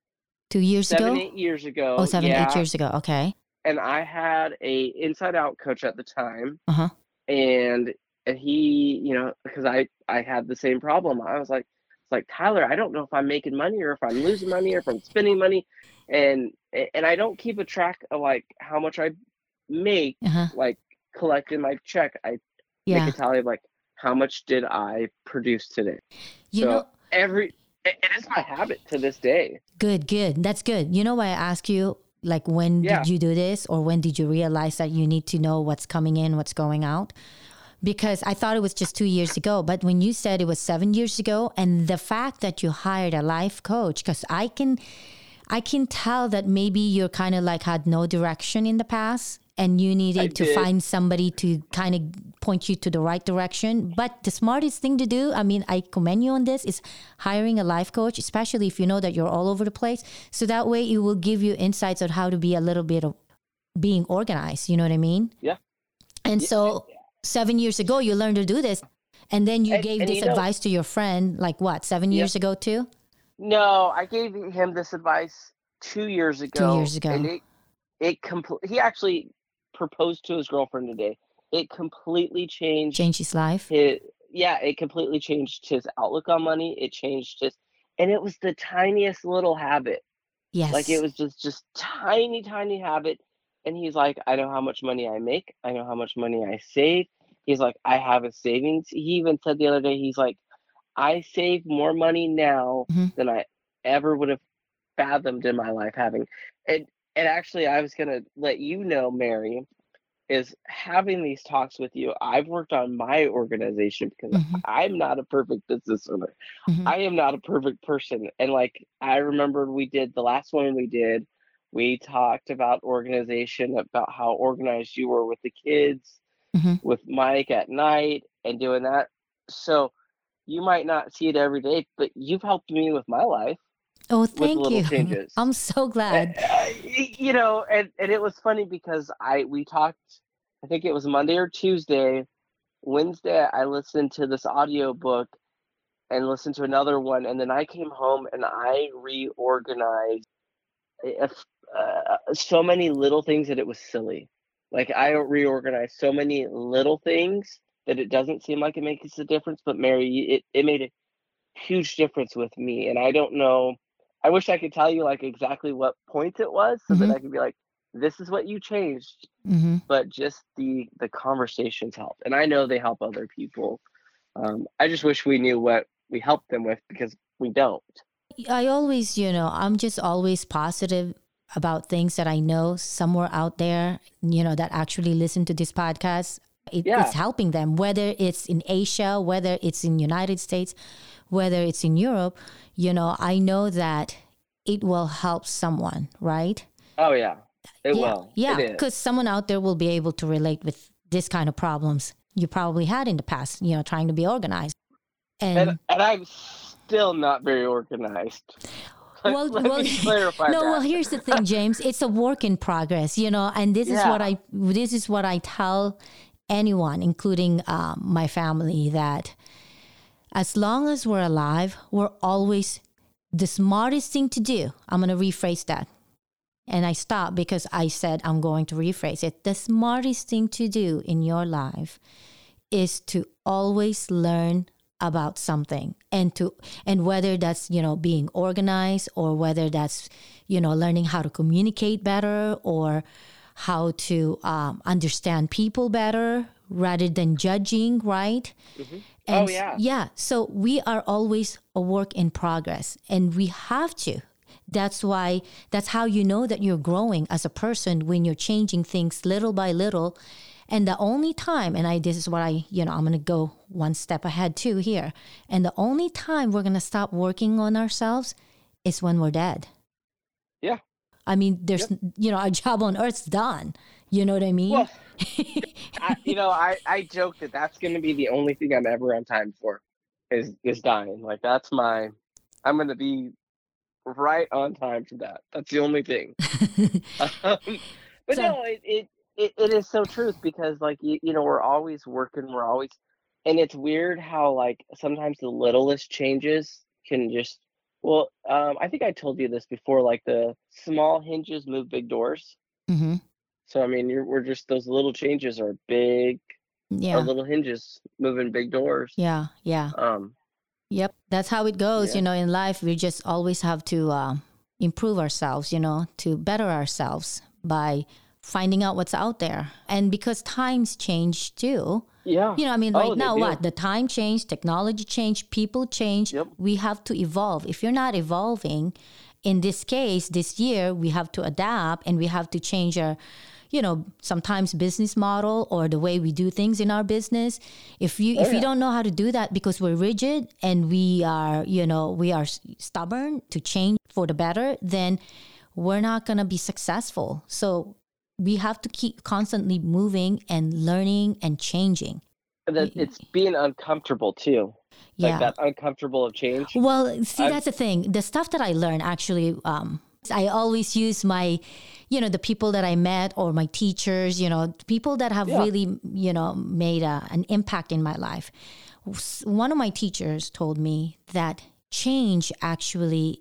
two years seven ago? eight years ago oh seven yeah, eight years ago okay. And i had a inside out coach at the time uh-huh. and and he you know because i i had the same problem. I was like it's like tyler i don't know if i'm making money or if i'm losing money or if i'm spending money and and i don't keep a track of like how much i make uh-huh like collecting my check i yeah make a tally of like how much did i produce today you so know every it, it is my habit to this day Good, good. That's good. You know why I ask you, like, when Yeah. did you do this or when did you realize that you need to know what's coming in, what's going out? Because I thought it was just two years ago. But when you said it was seven years ago, and the fact that you hired a life coach, because I can, I can tell that maybe you're kind of like had no direction in the past and you needed to did. find somebody to kind of point you to the right direction. But the smartest thing to do, I mean, I commend you on this, is hiring a life coach, especially if you know that you're all over the place. So that way it will give you insights on how to be a little bit of being organized. You know what I mean? Yeah. And so seven years ago, you learned to do this. And then you And- gave and this you know- advice to your friend, like what, seven Yeah. years ago too? No, I gave him this advice two years ago. two years ago. and it it compl- He actually proposed to his girlfriend today. It completely changed Change his life. his. Yeah, it completely changed his outlook on money. It changed his, and it was the tiniest little habit. Yes. Like it was just just tiny, tiny habit. And he's like, I know how much money I make. I know how much money I save. He's like, I have a savings. He even said the other day, he's like, I save more money now Mhm. than I ever would have fathomed in my life having. And and actually I was gonna let you know, Mary, is having these talks with you. I've worked on my organization because Mhm. I'm not a perfect business owner. Mhm. I am not a perfect person. And like I remember we did the last one we did, we talked about organization, about how organized you were with the kids, Mhm. with Mike at night and doing that. So you might not see it every day, but you've helped me with my life. Oh, thank you. changes. I'm so glad. Uh, y- you know, and, and it was funny because I we talked I think it was Monday or Tuesday. Wednesday I listened to this audio book and listened to another one and then I came home and I reorganized if, uh, so many little things that it was silly. Like I reorganized so many little things that it doesn't seem like it makes a difference, but Mary, it, it made a huge difference with me. And I don't know I wish I could tell you like exactly what point it was so Mhm. that I could be like, this is what you changed. hmm But just the the conversations help, and I know they help other people. Um, I just wish we knew what we helped them with because we don't. I always, you know, I'm just always positive about things that I know somewhere out there, you know, that actually listen to this podcast. It, Yeah. It's helping them, whether it's in Asia, whether it's in United States, whether it's in Europe. You know, I know that it will help someone, right? Oh yeah, it yeah, will. yeah, because someone out there will be able to relate with this kind of problems you probably had in the past. You know, trying to be organized, and And, and I'm still not very organized. Well, well, no. that. Well, here's the thing, James. It's a work in progress, you know, and this is what I this is what I tell anyone, including um, my family, that as long as we're alive, we're always the smartest thing to do. I'm going to rephrase that. And I stopped because I said I'm going to rephrase it. The smartest thing to do in your life is to always learn about something. And to and whether that's you know being organized or whether that's you know learning how to communicate better or how to um, understand people better rather than judging right? Oh, yeah. yeah so we are always a work in progress and we have to. That's why that's how you know that you're growing as a person when you're changing things little by little and the only time and i this is what i you know i'm going to go one step ahead too here and the only time we're going to stop working on ourselves is when we're dead Yeah. i mean there's you know our job on earth's done you know what i mean Well, I, you know, I, I joke that that's going to be the only thing I'm ever on time for is is dying. Like that's my, I'm going to be right on time for that. That's the only thing. um, but So- no, it, it it it is so truth because like you, you know we're always working, we're always, and it's weird how like sometimes the littlest changes can just. Well, um, I think I told you this before. Like the small hinges move big doors. hmm So I mean, you're, we're just those little changes are big. yeah Our little hinges moving big doors. yeah yeah Um, Yep, that's how it goes. Yeah. You know, in life, we just always have to uh, improve ourselves. You know, to better ourselves by finding out what's out there. And because times change too. yeah. You know, I mean, Oh, right they now, do. what the time changed, technology changed, people change. Yep. We have to evolve. If you're not evolving, in this case, this year, we have to adapt and we have to change our you know sometimes business model or the way we do things in our business if you if oh, you don't know how to do that because we're rigid and we are you know we are stubborn to change for the better then we're not going to be successful so we have to keep constantly moving and learning and changing And that it's being uncomfortable too. yeah Like that uncomfortable of change. Well, see, I've- that's the thing. The stuff that I learn actually, um, I always use my, you know, the people that I met or my teachers, you know, people that have Yeah. really, you know, made a, an impact in my life. One of my teachers told me that change actually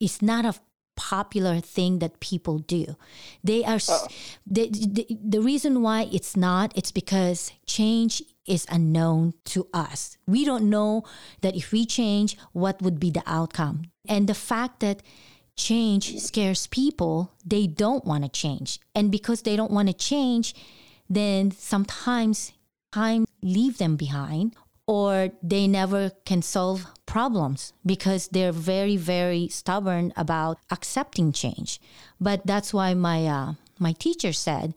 is not a popular thing that people do. They are s- the, the the reason why it's not it's because change is unknown to us. We don't know that if we change what would be the outcome. And the fact that change scares people, they don't want to change. And because they don't want to change, then sometimes time leave them behind or they never can solve problems because they're very very stubborn about accepting change. But that's why my uh, my teacher said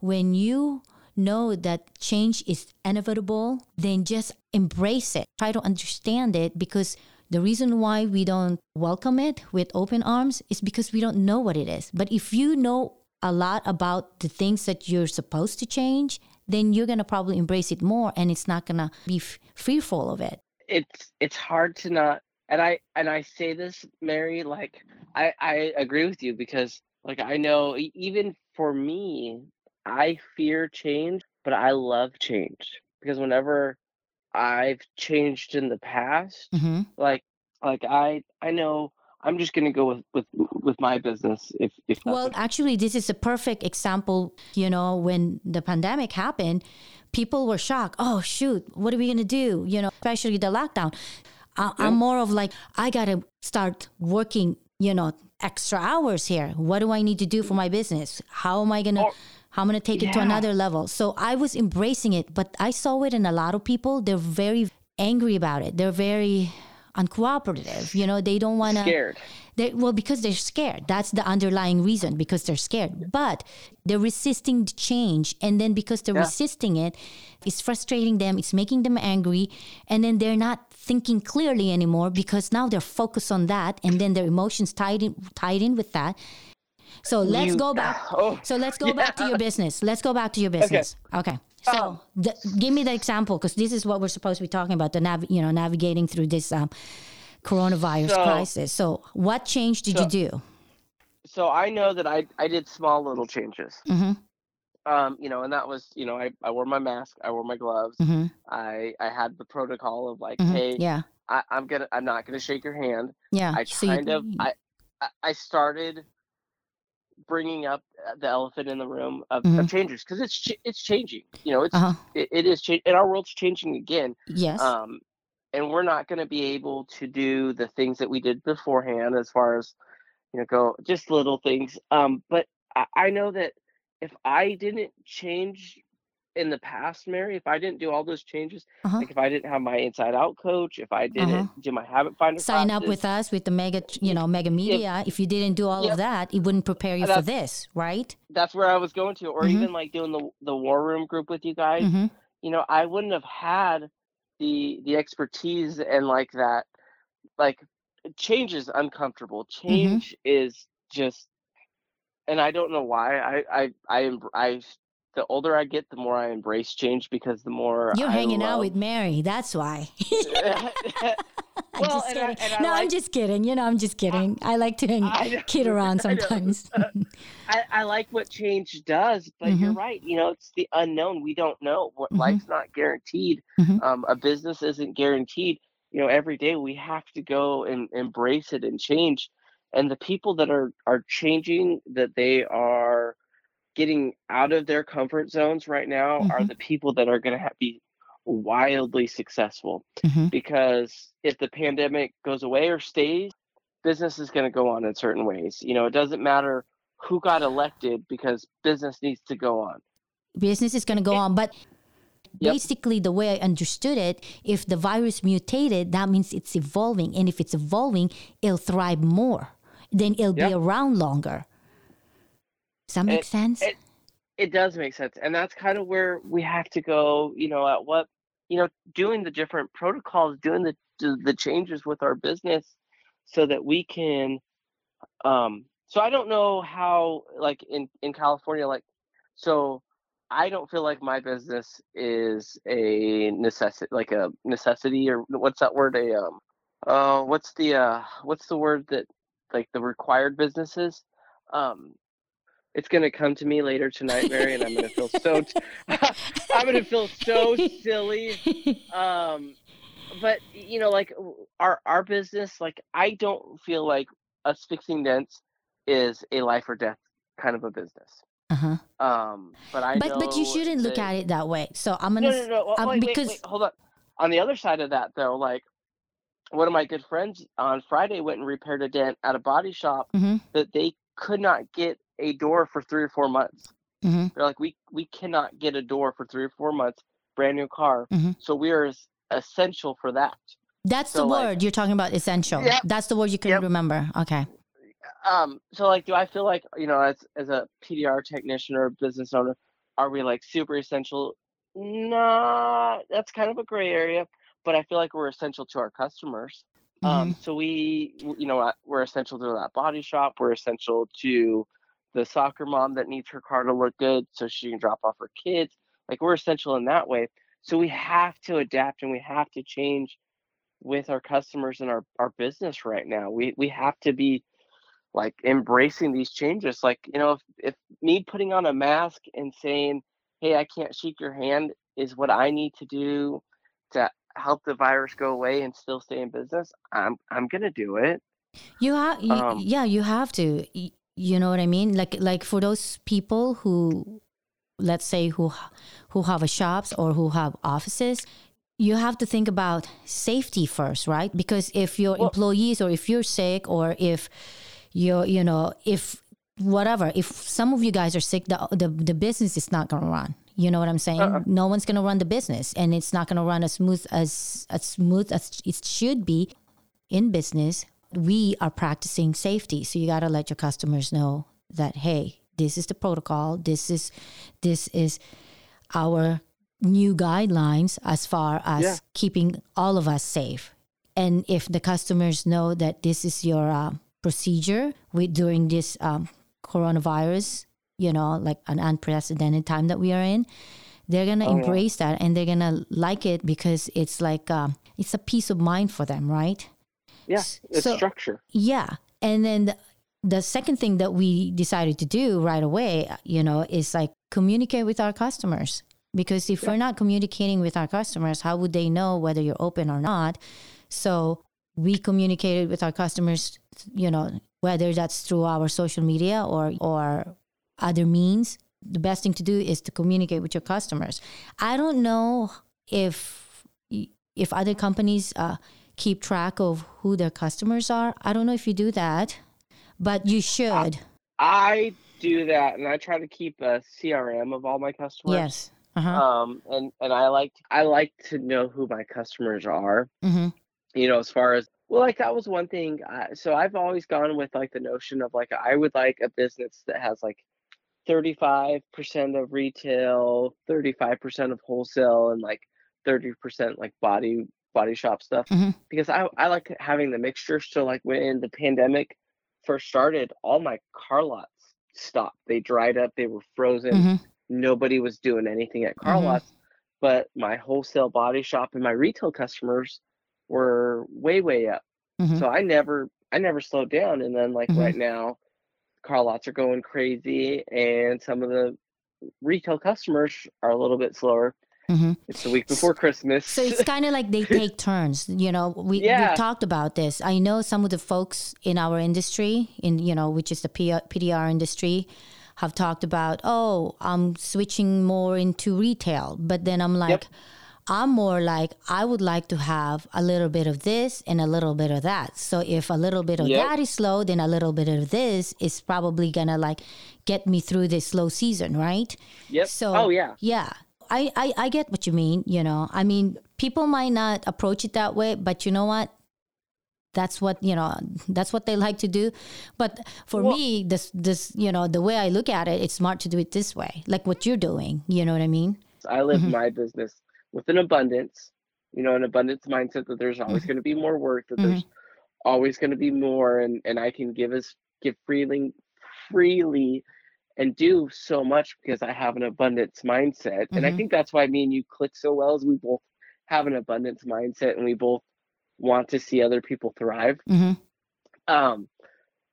when you know that change is inevitable then just embrace it. Try to understand it because the reason why we don't welcome it with open arms is because we don't know what it is. But if you know a lot about the things that you're supposed to change then you're going to probably embrace it more and it's not going to be f- fearful of it. It's it's hard to not and I and I say this, Mary, like I I agree with you because like I know even for me, I fear change, but I love change because whenever I've changed in the past, hmm like like I I know I'm just gonna go with with with my business if if Well, nothing. actually, this is a perfect example. You know, when the pandemic happened, people were shocked. Oh, shoot, what are we going to do? You know, especially the lockdown. I, I'm more of like, I got to start working, you know, extra hours here. What do I need to do for my business? How am I going to? Or- oh, How I'm gonna take it to another level. So I was embracing it, but I saw it in a lot of people. They're very angry about it. They're very uncooperative. You know, they don't want to. scared. They, well, because they're scared. That's the underlying reason, because they're scared. But they're resisting the change. And then because they're Yeah. resisting it, it's frustrating them, it's making them angry. And then they're not thinking clearly anymore because now they're focused on that. And then their emotions tied in, tied in with that. So let's You- go back. Oh, So let's go back to your business. Let's go back to your business. Okay. So Um, the, give me the example because this is what we're supposed to be talking about. The nav, you know, navigating through this um, coronavirus So- crisis. So, what change did So- you do? So I know that I I did small little changes. hmm Um, you know, and that was, you know, I, I wore my mask, I wore my gloves, hmm I I had the protocol of like, hmm hey, Yeah, I, I'm gonna I'm not gonna shake your hand. yeah. I So you- kind of I- I started bringing up uh, the elephant in the room of, Mhm. of changes because it's ch- it's changing. You know, it's uh-huh. it, it is changing, and our world's changing again. Yes. Um, and we're not going to be able to do the things that we did beforehand, as far as you know, go just little things. Um, but I, I know that if I didn't change in the past, Mary, if I didn't do all those changes, Uh-huh. like if I didn't have my Inside Out coach, if I didn't Uh-huh. do my Habit Finder, Sign up with us with the mega, you know, mega media. If you didn't do all of that, it wouldn't prepare you for this, right? that's where I was going to, or Mhm. even like doing the the War Room group with you guys. hmm you know, I wouldn't have had the the expertise and like that. Like, change is uncomfortable. Mm-hmm. Change is just, and I don't know why. I I I I the older I get, the more I embrace change because the more You're I hanging out with Mary. That's why. I'm just and I- kidding. and I no, I'm just kidding. You know, I'm just kidding. I, like to hang, I kid around sometimes. I, I like what change does, but you're Mhm. right. You know, it's the unknown. We don't know. What Mhm. life's not guaranteed. Mhm. Um, a business isn't guaranteed. You know, every day we have to go and embrace it and change. And the people that are are changing, that they are getting out of their comfort zones right now, are Mhm. the people that are going to be wildly successful. Mhm. Because if the pandemic goes away or stays, business is going to go on in certain ways. You know, it doesn't matter who got elected because business needs to go on. Business is going to go on, but Yep. basically, the way I understood it, if the virus mutated, that means it's evolving, and if it's evolving, it'll thrive more. Then it'll be around longer. Does that make It- sense? it- It does make sense. And that's kind of where we have to go, you know, at what, you know, doing the different protocols, doing the the, changes with our business so that we can um so I don't know how like in in California like so I don't feel like my business is a necessity like a necessity or what's that word a um uh what's the uh what's the word that like the required businesses um it's gonna come to me later tonight, Mary, and I'm gonna feel so. T- I'm gonna feel so silly. Um, but you know, like our our business, like I don't feel like us fixing dents is a life or death kind of a business. uh-huh. Um, but I But but you shouldn't look at it that way. So I'm gonna No, no, no. well, um, wait, wait, because- wait, hold on. On the other side of that, though, like one of my good friends on Friday went and repaired a dent at a body shop Mhm. that they could not get a door for three or four months. hmm They're like, we we cannot get a door for three or four months, brand new car. Mhm. So we are essential for that. That's the So, like- word you're talking about. Essential. Yep. That's the word you couldn't Yep. remember. Okay. Um, so like, do I feel like you know, as as a PDR technician or a business owner, are we like super essential? Nah, that's kind of a gray area. But I feel like we're essential to our customers. Um, Mm-hmm. so we, you know, we're essential to that body shop. We're essential to the soccer mom that needs her car to look good so she can drop off her kids. Like we're essential in that way. So we have to adapt and we have to change with our customers and our, our business right now. We we have to be like embracing these changes. Like, you know, if, if me putting on a mask and saying, Hey, I can't shake your hand is what I need to do to help the virus go away and still stay in business, I'm I'm gonna do it. You have, Um, yeah, you have to. You know what I mean? Like, like for those people who, let's say, who who have a shops or who have offices, you have to think about safety first, right? Because if your Well- employees or if you're sick or if you're, you know, if whatever, if some of you guys are sick, the the, the business is not going to run. You know what I'm saying? Uh-uh. No one's going to run the business, and it's not going to run as smooth as as smooth as it should be in business, we are practicing safety. So you got to let your customers know that hey, this is the protocol. This is this is our new guidelines as far as Yeah. keeping all of us safe. And if the customers know that this is your uh, procedure with during this um, coronavirus, you know, like an unprecedented time that we are in, they're gonna Oh, yeah. embrace that and they're gonna like it because it's like um, it's a peace of mind for them, right? Yeah, it's So- structure. Yeah. And then the, the second thing that we decided to do right away, you know, is like communicate with our customers. Because if we're not communicating with our customers, how would they know whether you're open or not? So we communicated with our customers, you know, whether that's through our social media or or other means. The best thing to do is to communicate with your customers. I don't know if if other companies uh, keep track of who their customers are. I don't know if you do that, but you should. I do that, and I try to keep a CRM of all my customers. yes. Uh huh. Um, and and I like I like to know who my customers are. hmm you know, as far as well, like that was one thing. Uh, so I've always gone with like the notion of like I would like a business that has like 35% of retail, 35% of wholesale, and like 30% like body body shop stuff. Mhm. Because I I like having the mixture. So like when the pandemic first started, all my car lots stopped. They dried up. They were frozen. hmm Nobody was doing anything at car Mhm. lots. But my wholesale body shop and my retail customers were way way up. hmm So I never I never slowed down. And then like Mhm. right now, car lots are going crazy, and some of the retail customers are a little bit slower. Hmm It's the week before Christmas. So it's kind of like they take turns. You know, we Yeah. we talked about this. I know some of the folks in our industry, in you know, which is the PR, PDR industry, have talked about, oh, I'm switching more into retail, but then I'm like. I'm more like I would like to have a little bit of this and a little bit of that. So if a little bit of Yep. that is slow, then a little bit of this is probably gonna like get me through this slow season, right? yep. So oh yeah. yeah. I, I, I get what you mean, you know. I mean, people might not approach it that way, but you know what? That's what, you know, that's what they like to do. But for Well- me, this this, you know, the way I look at it, it's smart to do it this way. Like what you're doing, you know what I mean? I live Mhm. my business with an abundance, you know, an abundance mindset that there's always going to be more work, that there's always going to be more, and and I can give us give freely, freely, and do so much because I have an abundance mindset, and I Mhm. think that's why me and you click so well, is we both have an abundance mindset, and we both want to see other people thrive. hmm Um,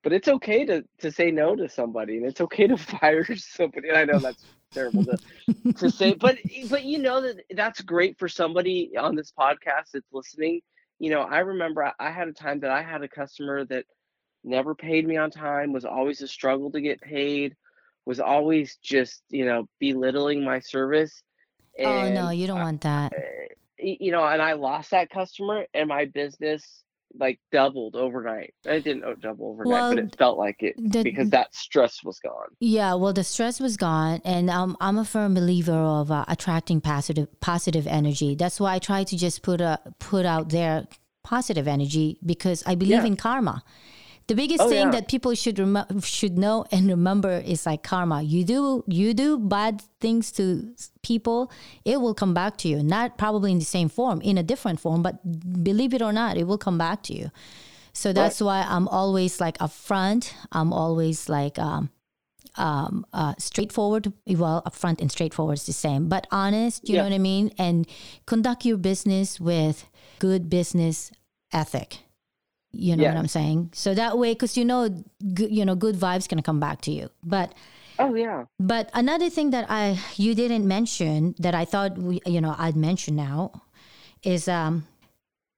but it's okay to to say no to somebody, and it's okay to fire somebody. And I know that's terrible to to say, but but you know that that's great for somebody on this podcast that's listening. You know, I remember I, I had a time that I had a customer that never paid me on time, was always a struggle to get paid, was always just you know belittling my service. Oh no, you don't uh, want that. you know, and I lost that customer, and my business like doubled overnight. It didn't uh, double overnight, but it felt like it the- because that stress was gone. Yeah, well, the stress was gone, and um, I'm a firm believer of uh, attracting positive positive energy. That's why I try to just put a put out there positive energy because I believe Yeah. in karma. The biggest Oh, thing yeah. that people should rem- should know and remember is like karma. You do you do bad things to people, it will come back to you. Not probably in the same form, in a different form, but believe it or not, it will come back to you. So that's why I'm always like upfront. I'm always like um, um, uh, straightforward. Well, upfront and straightforward is the same, but honest. You Yeah. know what I mean? And conduct your business with good business ethic. You know what I'm saying? So that way, because you know, good, you know, good vibes gonna come back to you. But Oh yeah. but another thing that I you didn't mention that I thought we you know I'd mention now is um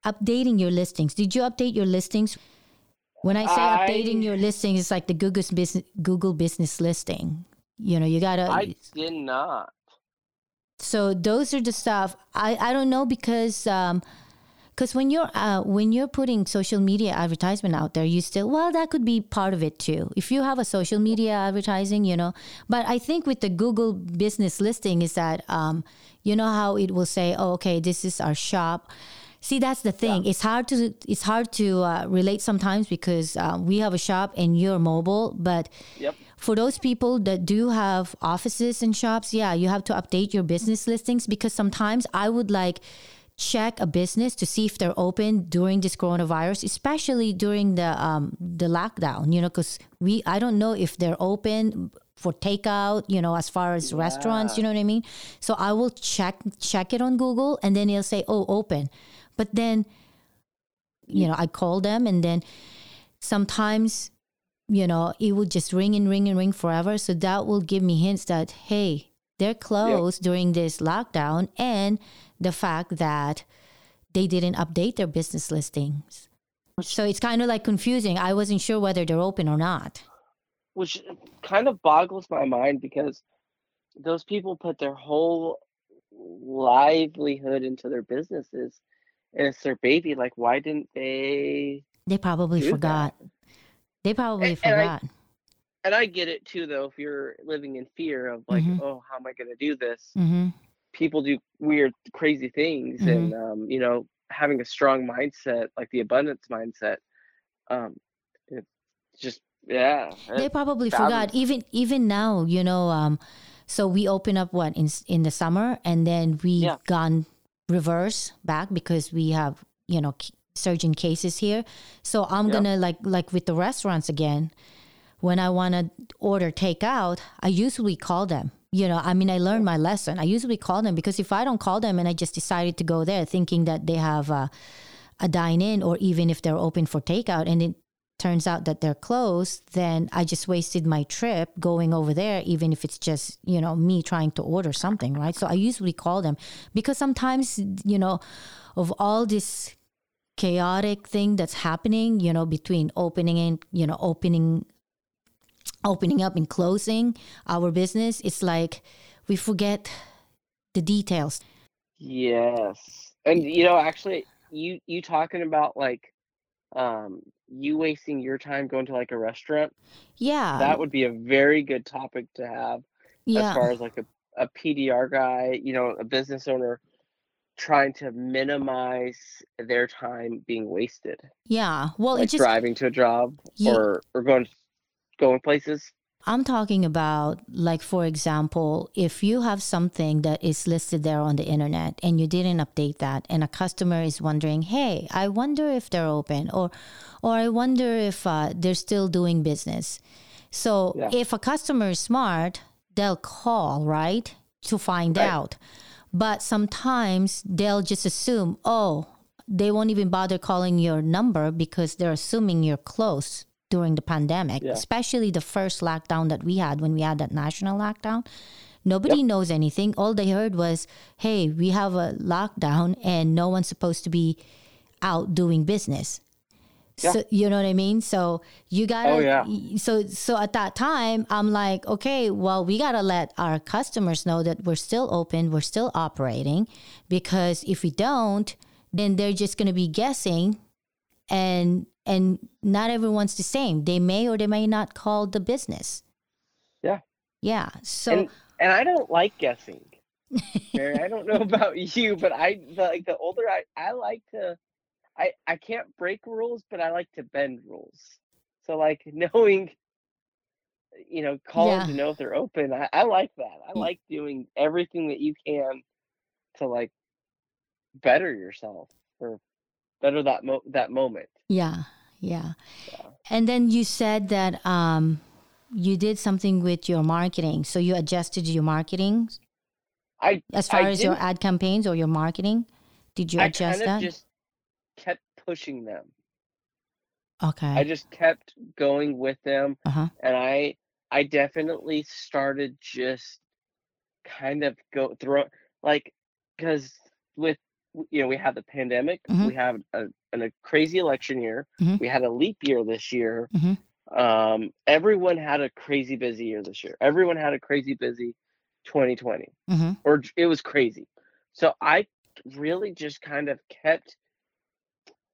updating your listings. Did you update your listings? When I say I- updating your listings, it's like the Google business Google business listing. You know, you gotta. I did not. so those are the stuff I I don't know because um because when you're uh, when you're putting social media advertisement out there, you still well that could be part of it too. If you have a social media advertising, you know. But I think with the Google business listing is that um, you know how it will say, oh, okay, this is our shop. See, that's the thing. It's hard to it's hard to uh, relate sometimes because uh, we have a shop and you're mobile, but Yep. for those people that do have offices and shops, yeah, you have to update your business listings because sometimes I would like check a business to see if they're open during this coronavirus, especially during the um, the lockdown. You know, because we I don't know if they're open for takeout. You know, as far as restaurants, you know what I mean. So I will check check it on Google, and then it'll say, "Oh, open," but then you know, I call them and then sometimes, you know, it will just ring and ring and ring forever. So that will give me hints that, hey, they're closed during this lockdown and the fact that they didn't update their business listings. So it's kind of like confusing. I wasn't sure whether they're open or not. which kind of boggles my mind because those people put their whole livelihood into their businesses and it's their baby like why didn't they They probably do that? forgot. They probably And- and I- forgot. and i get it too though if you're living in fear of like Mhm. oh how am i going to do this Mm hmm people do weird crazy things and Mm-hmm. um, you know having a strong mindset like the abundance mindset um it's just yeah They probably balance. forgot. Even even now, you know. Um, so we open up what in in the summer, and then we Yeah. gone reverse back because we have you know c- surging cases here. So I'm Yeah. gonna like like with the restaurants again. When I want to order takeout, I usually call them. You know, I mean, I learned my lesson. I usually call them because if I don't call them and I just decided to go there thinking that they have a, a dine in or even if they're open for takeout and it turns out that they're closed, then I just wasted my trip going over there, even if it's just, you know, me trying to order something, right? So I usually call them because sometimes, you know, of all this chaotic thing that's happening, you know, between opening and, you know, opening opening up and closing our business, it's like we forget the details. Yes. And you know, actually you you talking about like um you wasting your time going to like a restaurant, Yeah. that would be a very good topic to have yeah. as far as like a, a PDR guy, you know, a business owner trying to minimize their time being wasted. yeah. Well, like just driving to a job Ye- or or going going places. I'm talking about, like, for example, if you have something that is listed there on the internet and you didn't update that, and a customer is wondering, "Hey, I wonder if they're open," or, or I wonder if uh, they're still doing business. So, Yeah. if a customer is smart, they'll call right to find Right. out. But sometimes they'll just assume, "Oh, they won't even bother calling your number because they're assuming you're close." During the pandemic, Yeah. especially the first lockdown that we had when we had that national lockdown. Nobody knows anything. All they heard was, hey, we have a lockdown and no one's supposed to be out doing business. So you know what I mean? So you gotta Oh, yeah. so so at that time I'm like, okay, well we gotta let our customers know that we're still open, we're still operating, because if we don't, then they're just gonna be guessing and and not everyone's the same. They may or they may not call the business. Yeah. Yeah. So and and I don't like guessing. Mary, I don't know about you, but I the, like the older I I like to I I can't break rules, but I like to bend rules. So like knowing you know, calling Yeah. to know if they're open, I, I like that. I like doing everything that you can to like better yourself or better that mo- that moment. yeah, yeah. Yeah. And then you said that um you did something with your marketing. So you adjusted your marketing I as far I as your ad campaigns or your marketing. Did you I adjust that? just kept pushing them. okay. I just kept going with them uh-huh. and I I definitely started just kind of go through like because with you know we had the pandemic Mhm. we have a, a crazy election year Mhm. we had a leap year this year Mhm. um everyone had a crazy busy year this year everyone had a crazy busy 2020 hmm or it was crazy so i really just kind of kept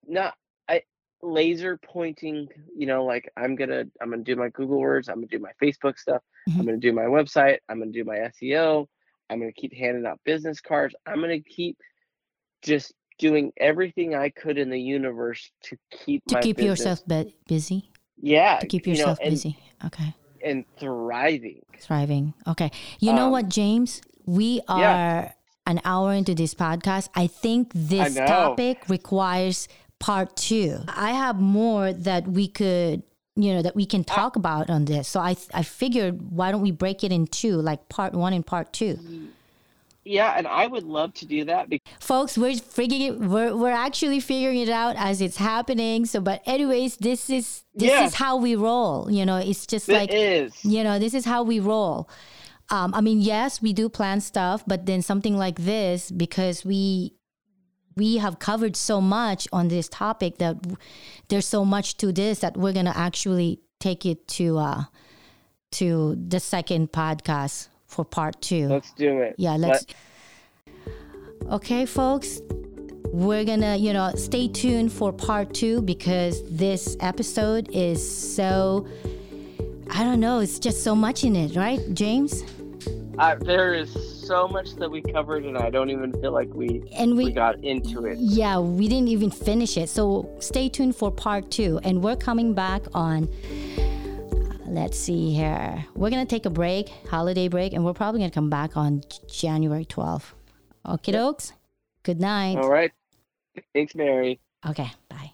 not i laser pointing you know like i'm gonna i'm gonna do my google adwords i'm gonna do my facebook stuff Mhm. i'm gonna do my website i'm gonna do my seo i'm gonna keep handing out business cards i'm gonna keep just doing everything i could in the universe to keep To keep business, yourself bu- busy. yeah To keep you know, yourself and, busy. Okay. and thriving Thriving. Okay. You know Um, what, James? We are yeah. an hour into this podcast. I think this know. topic requires part two. I have more that we could, you know, that we can talk about on this. So I, I figured, why don't we break it in two, like part one and part two? Yeah, and I would love to do that. Because- Folks, we're figuring it, we're we're actually figuring it out as it's happening. So, but anyways, this is this Yeah. is how we roll. You know, it's just it like is. you know, this is how we roll. Um, I mean, yes, we do plan stuff, but then something like this because we we have covered so much on this topic that w- there's so much to this that we're gonna actually take it to uh to the second podcast for part two. Let's do it. Yeah, let's. Okay, folks, we're gonna, you know, stay tuned for part two because this episode is so. I don't know. It's just so much in it, right, James? Uh, there is so much that we covered, and I don't even feel like we And we we, got into it. yeah, we didn't even finish it. So stay tuned for part two, and we're coming back on. Let's see here. We're gonna take a break, holiday break, and we're probably gonna come back on January 12th. Okay, dokes. Good night. All right. Thanks, Mary. Okay, bye.